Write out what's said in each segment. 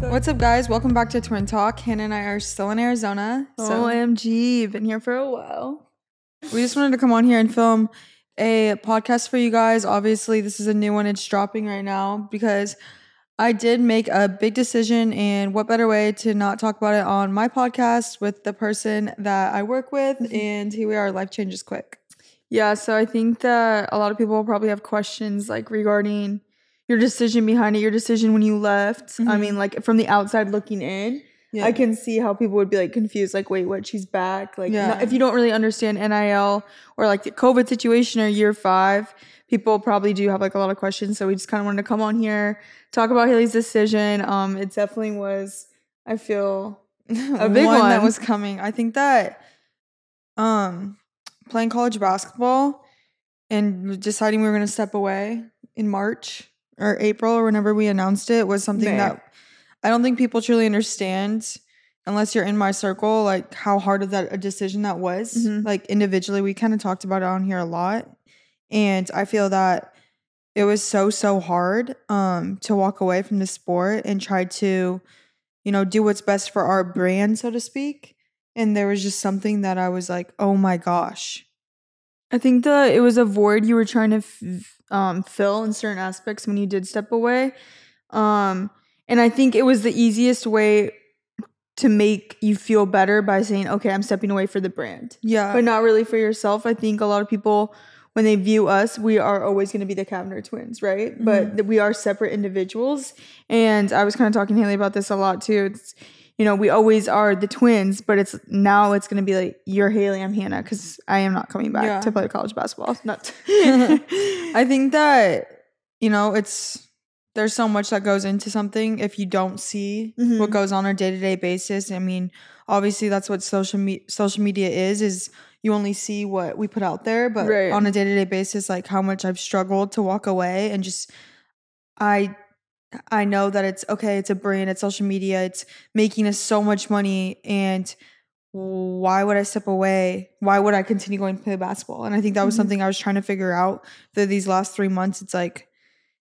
What's up, guys? Welcome back to Twin Talk. Hanna and I are still in Arizona. So OMG, been here for a while. we just wanted to come on here and film a podcast for you guys. Obviously, this is a new one. It's dropping right now because I did make a big decision. And what better way to not talk about it on my podcast with the person that I work with? Mm-hmm. And here we are. Life changes quick. Yeah, so I think that a lot of people probably have questions like regarding your decision behind it, your decision when you left. I Mhm. mean, like from the outside looking in, Yeah. I can see how people would be like confused, like, wait, what? She's back. Like, Yeah. if you don't really understand NIL or like the COVID situation or year five, people probably do have like a lot of questions. So we just kind of wanted to come on here, talk about Haley's decision. Um, it definitely was, I feel, a big one, that was coming. I think that um playing college basketball and deciding we were going to step away in March or April or whenever we announced it was something that I don't think people truly understand unless you're in my circle like how hard of that a decision that was. Mhm. Like individually we kind of talked about it on here a lot and I feel that it was so so hard um to walk away from the sport and try to you know do what's best for our brand so to speak and there was just something that I was like oh my gosh I think that it was a void you were trying to f- um, fill in certain aspects when you did step away. Um, and I think it was the easiest way to make you feel better by saying, okay, I'm stepping away for the brand, yeah but not really for yourself. I think a lot of people, when they view us, we are always going to be the Cavinder twins, right? But we are separate individuals. And I was kind of talking to Haley about this a lot too. It's, you know, we always are the twins, but it's now it's going to be like, you're Haley, I'm Hanna, because I am not coming back Yeah. to play college basketball. Not. I think that you know it's there's so much that goes into something if you don't see Mhm. what goes on a day-to-day basis. I mean, obviously that's what social me- social media is is you only see what we put out there, but Right. on a day-to-day basis like how much I've struggled to walk away and just I I know that it's okay, it's a brand, it's social media, it's making us so much money and why would I step away? Why would I continue going to play basketball? And I think that was Mhm. something I was trying to figure out for these last three months. It's like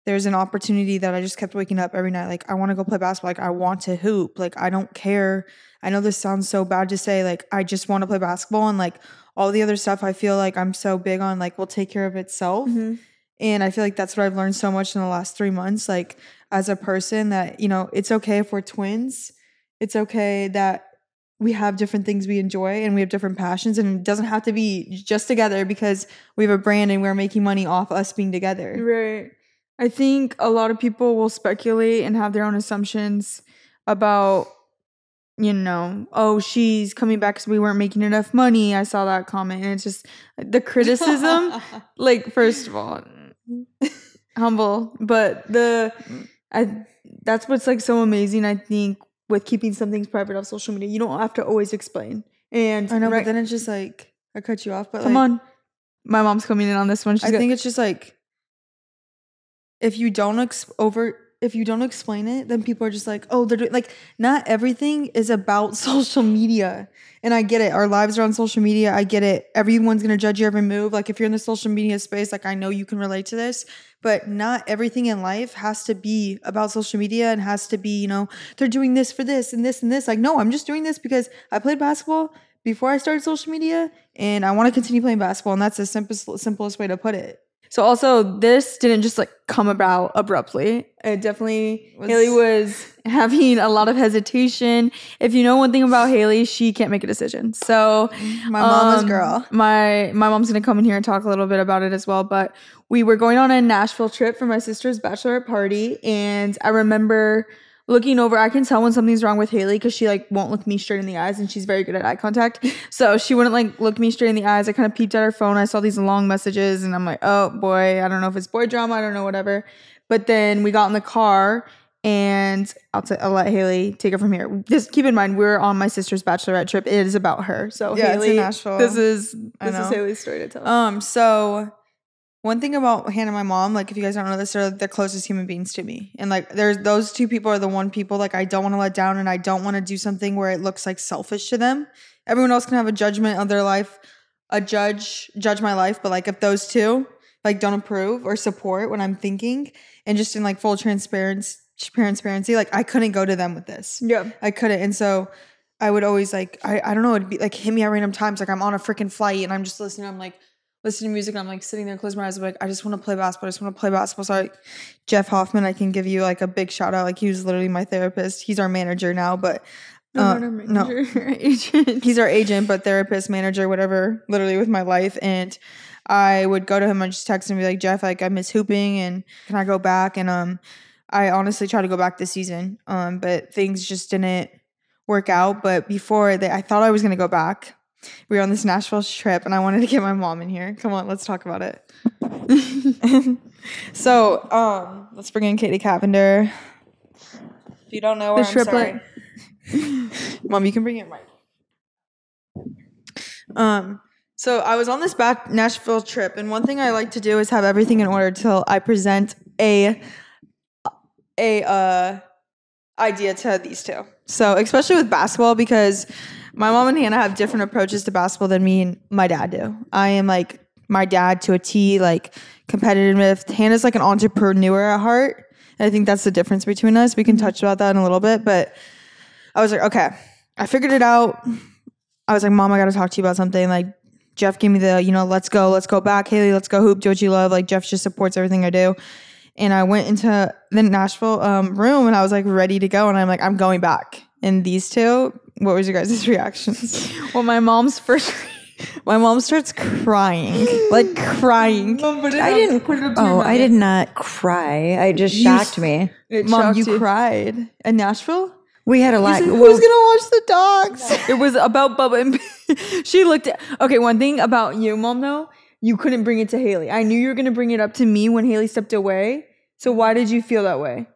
there's an opportunity that I just kept waking up every night. Like, I want to go play basketball. Like, I want to hoop. Like, I don't care. I know this sounds so bad to say, like, I just want to play basketball. And like all the other stuff, I feel like I'm so big on, like, will take care of itself. Mhm. And I feel like that's what I've learned so much in the last three months. Like, as a person, that, you know, it's okay if we're twins. It's okay that we have different things we enjoy and we have different passions. And it doesn't have to be just together because we have a brand and we're making money off us being together. Right. I think a lot of people will speculate and have their own assumptions about, you know, oh, she's coming back because we weren't making enough money. I saw that comment. And it's just the criticism. like, first of all, humble, but the, I, that's what's like so amazing, I think, with keeping some things private off social media. You don't have to always explain. And I know, right- but then it's just like, I cut you off, but come like, on. My mom's coming in on this one. She's I got- think it's just like if you don't ex- over if you don't explain it, then people are just like, oh, they're doing like not everything is about social media. And I get it. Our lives are on social media. I get it. Everyone's gonna judge your every move. Like if you're in the social media space, like I know you can relate to this, but not everything in life has to be about social media and has to be, you know, they're doing this for this and this and this. Like, no, I'm just doing this because I played basketball before I started social media and I want to continue playing basketball. And that's the simplest simplest way to put it. So also this didn't just like come about abruptly. It definitely Was- Haley was having a lot of hesitation. If you know one thing about Haley, she can't make a decision. So My mama's um, girl. My my mom's gonna come in here and talk a little bit about it as well. But we were going on a Nashville trip for my sister's bachelorette party, and I remember looking over. I can tell when something's wrong with Haley because she like won't look me straight in the eyes, and she's very good at eye contact. So she wouldn't like look me straight in the eyes. I kind of peeped at her phone. I saw these long messages, and I'm like, oh boy, I don't know if it's boy drama. I don't know whatever. But then we got in the car. And I'll, t- I'll let Haley take it from here. Just keep in mind, we're on my sister's bachelorette trip. It is about her. So Yeah, it's in Haley, Nashville. this is this is. Haley's story to tell. Um, so one thing about Hanna and my mom, like if you guys don't know this, they're the closest human beings to me. And like there's those two people are the one people like I don't want to let down and I don't want to do something where it looks like selfish to them. Everyone else can have a judgment of their life, a judge judge my life, but like if those two like don't approve or support what I'm thinking and just in like full transparency transparency. Like I couldn't go to them with this. Yeah. I couldn't. And so I would always like, I, I don't know, it'd be like hit me at random times. Like I'm on a freaking flight and I'm just listening. I'm like listening to music and I'm like sitting there, closing my eyes. I'm like, I just want to play basketball. I just want to play basketball. So like Jeff Hoffman, I can give you like a big shout out. Like he was literally my therapist. He's our manager now, but uh, no, agent. he's our agent, but therapist, manager, whatever, literally with my life. And I would go to him and just text him and be like, Jeff, like I miss hooping and can I go back? And um I honestly tried to go back this season. Um, but things just didn't work out. But before that, I thought I was gonna go back. We were on this Nashville trip and I wanted to get my mom in here. Come on, let's talk about it. so um let's bring in Katie Cavinder. If you don't know her, The I'm triplet. sorry. Mom, you can bring it right. Um, so I was on this back Nashville trip, and one thing I like to do is have everything in order till I present a a uh idea to these two. So especially with basketball, because my mom and Hanna have different approaches to basketball than me and my dad do. I am like my dad to a T, like competitive. Hanna's like an entrepreneur at heart. And I think that's the difference between us. We can touch about that in a little bit, but I was like, okay, I figured it out. I was like, Mom, I got to talk to you about something. Like, Jeff gave me the, you know, let's go, let's go back. Haley, let's go hoop, do what you love. Like, Jeff just supports everything I do. And I went into the Nashville um, room and I was like ready to go. And I'm like, I'm going back. And these two, what was your guys' reactions? Well, my mom's first. My mom starts crying, like crying. I didn't. Put it up Oh, I did not cry. I just shocked me. It Mom, shocked you cried in Nashville? We had a lot. Who's well, gonna watch the dogs? It was about Bubba and she looked at okay, one thing about you, mom though, you couldn't bring it to Haley. I knew you were gonna bring it up to me when Haley stepped away. So why did you feel that way?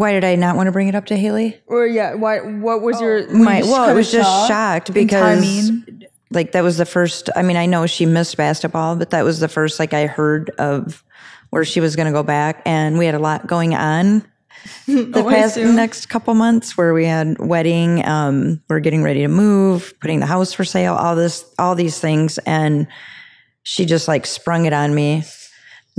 Why did I not want to bring it up to Haley? Or yeah, why what was your were My you well, I was just shocked because timing? like that was the first. I mean, I know she missed basketball, but that was the first like I heard of where she was going to go back, and we had a lot going on. The Oh, past next couple months, where we had wedding, um, we're getting ready to move, putting the house for sale, all this, all these things, and she just like sprung it on me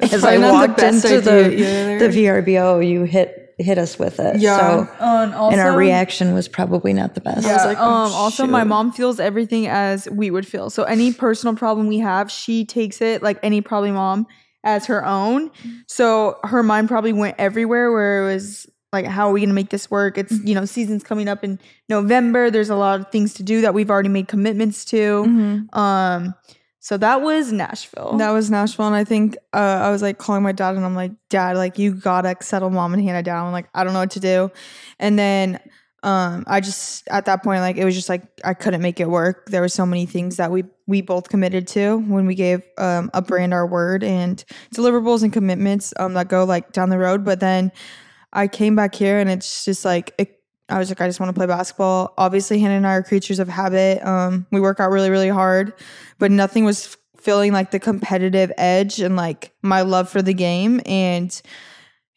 as I probably the walked into the the VRBO. You hit hit us with it, Yeah. So, Oh, and also, and our reaction was probably not the best. Yeah, like, oh, um, also, my mom feels everything as we would feel. So any personal problem we have, she takes it like any probably mom as her own. So her mind probably went everywhere where it was like, how are we gonna make this work? It's you know, season's coming up in November. There's a lot of things to do that we've already made commitments to. Um, so that was Nashville. That was Nashville, and I think uh, I was like calling my dad, and I'm like, Dad, like you gotta settle mom and Hanna down. Like I don't know what to do, and then um, I just at that point, like it was just like I couldn't make it work. There were so many things that we we both committed to when we gave um, a brand our word and deliverables and commitments um, that go like down the road. But then I came back here, and it's just like it, I was like, I just want to play basketball. Obviously, Hanna and I are creatures of habit. Um, we work out really, really hard, but nothing was feeling like the competitive edge and like my love for the game. And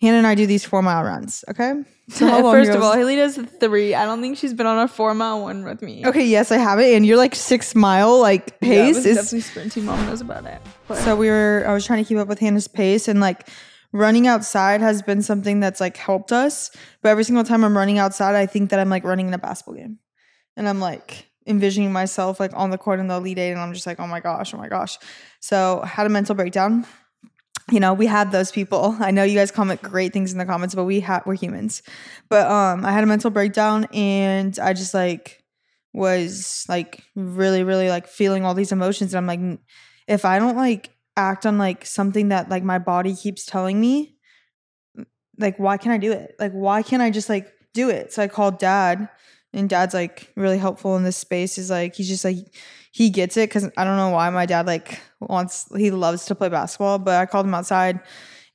Hanna and I do these four mile runs. Okay. So First of all, Haley does three. I don't think she's been on a four mile one with me. okay, yes, I have it. And you're like six mile like Yeah, pace was is definitely sprinting. Mom knows about it. But So we were I was trying to keep up with Hanna's pace and like running outside has been something that's like helped us. But every single time I'm running outside, I think that I'm like running in a basketball game. And I'm like envisioning myself like on the court in the elite eight and I'm just like, oh my gosh, oh my gosh. So I had a mental breakdown. You know, we had those people. I know you guys comment great things in the comments, but we have we're humans. But um I had a mental breakdown and I just like was like really, really like feeling all these emotions. And I'm like, if I don't like act on like something that like my body keeps telling me, like why can't I do it? Like why can't I just like do it? So I called dad and dad's like really helpful in this space. Is like he's just like he gets it because I don't know why my dad like wants he loves to play basketball, but I called him outside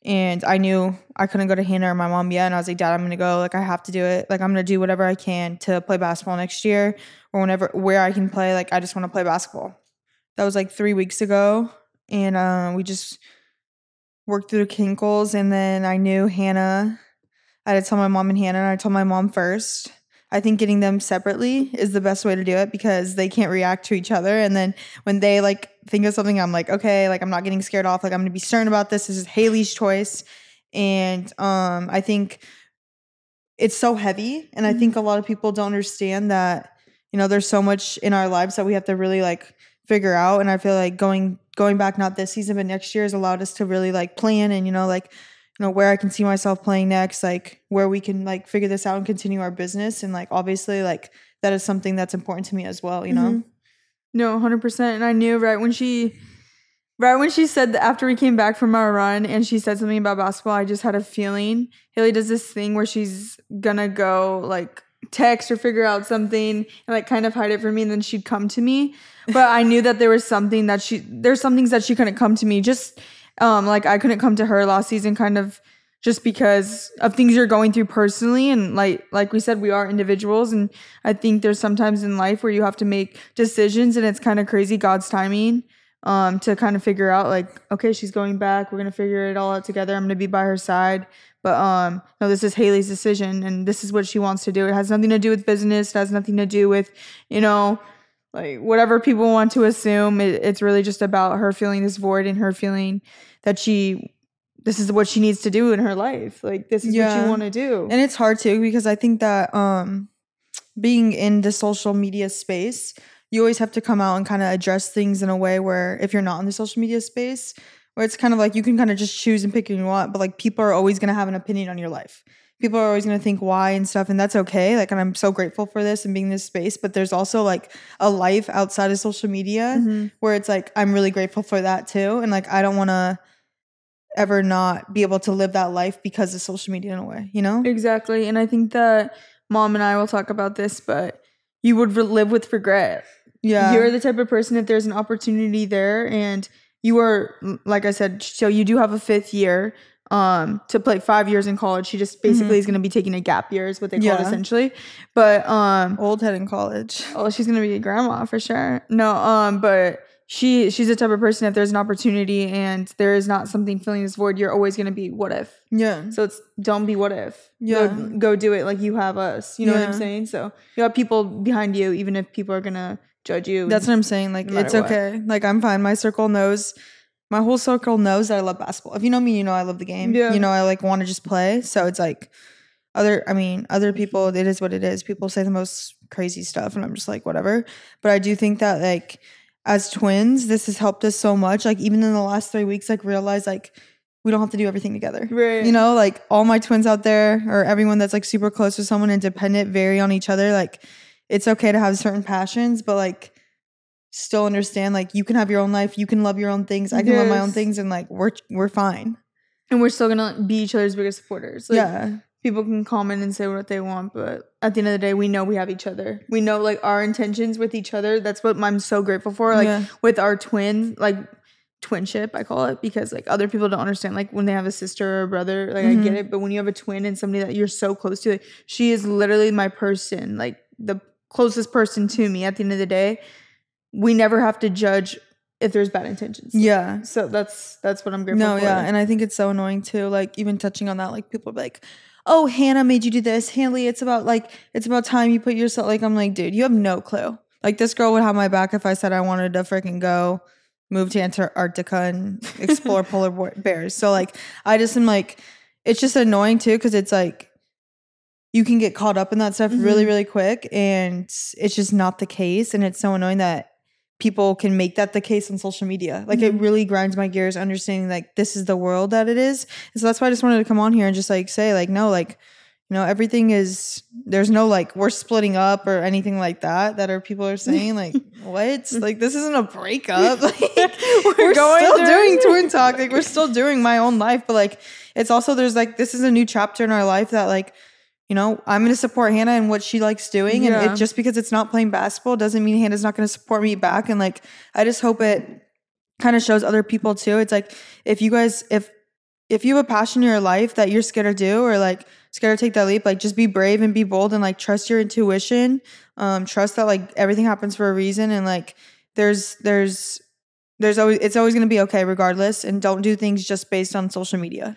and I knew I couldn't go to Hanna or my mom yet. And I was like, Dad, I'm gonna go. Like I have to do it. Like I'm gonna do whatever I can to play basketball next year or whenever where I can play. Like I just want to play basketball. That was like three weeks ago, and uh, we just worked through the kinkles. And then I knew Hanna. I had to tell my mom and Hanna, and I told my mom first. I think getting them separately is the best way to do it because they can't react to each other. And then when they like think of something, I'm like, okay, like I'm not getting scared off. Like I'm gonna be stern about this. This is Haley's choice. and um I think it's so heavy and I think a lot of people don't understand that you know there's so much in our lives that we have to really like figure out and I feel like going going back not this season but next year has allowed us to really like plan and you know like you know where I can see myself playing next like where we can like figure this out and continue our business and like obviously like that is something that's important to me as well you know Mhm. No, 100%. And I knew right when she right when she said that after we came back from our run and she said something about basketball, I just had a feeling. Haley does this thing where she's gonna go like text or figure out something and like kind of hide it from me and then she'd come to me. But I knew that there was something that she there's some things that she couldn't come to me. Just um like I couldn't come to her last season kind of just because of things you're going through personally and like like we said we are individuals and i think there's sometimes in life where you have to make decisions and it's kind of crazy god's timing um to kind of figure out like okay she's going back we're gonna figure it all out together i'm gonna be by her side. But um no this is haley's decision and this is what she wants to do. It has nothing to do with business it has nothing to do with you know like whatever people want to assume. It, it's really just about her feeling this void and her feeling that she this is what she needs to do in her life. Like this is what Yeah. you want to do. And it's hard too because i think that um being in the social media space you always have to come out and kind of address things in a way where if you're not in the social media space where it's kind of like you can kind of just choose and pick who you want but like people are always going to have an opinion on your life people are always going to think why and stuff and that's okay like and i'm so grateful for this and being in this space but there's also like a life outside of social media Mhm. where it's like i'm really grateful for that too and like i don't want to ever not be able to live that life because of social media in a way you know Exactly. And I think that mom and I will talk about this, but you would live with regret. Yeah You're the type of person, if there's an opportunity there and you are, like I said, so you do have a fifth year um to play five years in college. She just basically is going to be taking a gap year, is what they call it essentially. But um, old head in college. oh, she's going to be a grandma for sure. No, um, but she she's the type of person if there's an opportunity and there is not something filling this void, you're always going to be what if. Yeah. So it's don't be what if. Yeah. Go, go do it like you have us. You know what I'm saying? So you have people behind you, even if people are gonna judge you. That's what I'm saying. Like No it's what. okay. Like I'm fine. My circle knows my whole circle knows that I love basketball. If you know me, you know I love the game. Yeah. You know I like want to just play. So it's like other I mean, other people, it is what it is. People say the most crazy stuff and I'm just like, whatever. But I do think that like as twins, this has helped us so much. Like even in the last three weeks, like realize like we don't have to do everything together. right. You know, like all my twins out there or everyone that's like super close to someone and dependent vary on each other. Like it's okay to have certain passions, but like still understand like you can have your own life, you can love your own things, I can love my own things and like we're we're fine. and we're still gonna be each other's biggest supporters. Like, yeah. People can comment and say what they want, but at the end of the day, we know we have each other. We know like our intentions with each other. That's what I'm so grateful for. Like Yeah. with our twins, like twinship, I call it, because like other people don't understand. Like when they have a sister or a brother, like I get Mhm. it. But when you have a twin and somebody that you're so close to, like, she is literally my person, like the closest person to me. At the end of the day, we never have to judge if there's bad intentions. Yeah. So that's that's what I'm grateful for. No, for. yeah. And I think it's so annoying too. Like even touching on that, like people be like, Oh, Hanna made you do this. Hanley, it's about like it's about time you put yourself like I'm like, dude, you have no clue. Like this girl would have my back if I said I wanted to freaking go move to Antarctica and explore polar bears. So like I just am like it's just annoying too because it's like you can get caught up in that stuff really Mhm. really quick and it's just not the case and it's so annoying that people can make that the case on social media. Like it Mhm. really grinds my gears understanding like this is the world that it is. And so that's why I just wanted to come on here and just like say like no like you know everything is there's no like we're splitting up or anything like that that are people are saying like what like this isn't a breakup like we're, going still doing twin talk like we're still doing my own life but like it's also there's like this is a new chapter in our life that like you know i'm going to support hanna and what she likes doing and it just because it's not playing basketball doesn't mean hanna's not going to support me back and like i just hope it kind of shows other people too. It's like if you guys if if you have a passion in your life that you're scared to do or like scared to take that leap like just be brave and be bold and like trust your intuition. Um trust that like everything happens for a reason and like there's there's there's always it's always going to be okay regardless and don't do things just based on social media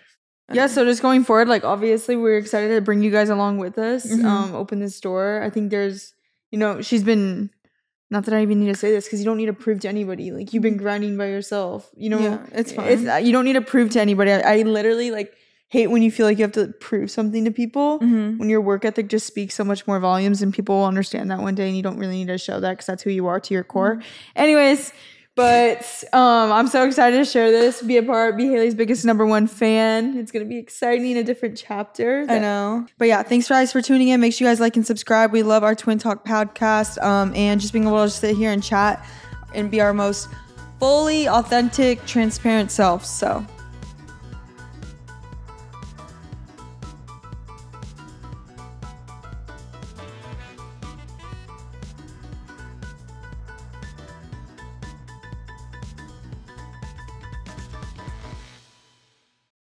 yeah so just going forward like obviously we're excited to bring you guys along with us Mhm. um open this door i think there's you know she's been not that i even need to say this because you don't need to prove to anybody like you've been grinding by yourself you know Yeah, it's it's fine. you don't need to prove to anybody i, I literally like hate when you feel like you have to prove something to people. Mm-hmm. When your work ethic just speaks so much more volumes, and people will understand that one day, and you don't really need to show that because that's who you are to your core. Mm-hmm. Anyways. But um, I'm so excited to share this, be a part, be Haley's biggest number one fan. It's gonna be exciting, a different chapter. I know. But yeah, thanks guys for tuning in. Make sure you guys like and subscribe. We love our Twin Talk podcast. Um, and just being able to sit here and chat and be our most fully authentic, transparent selves. So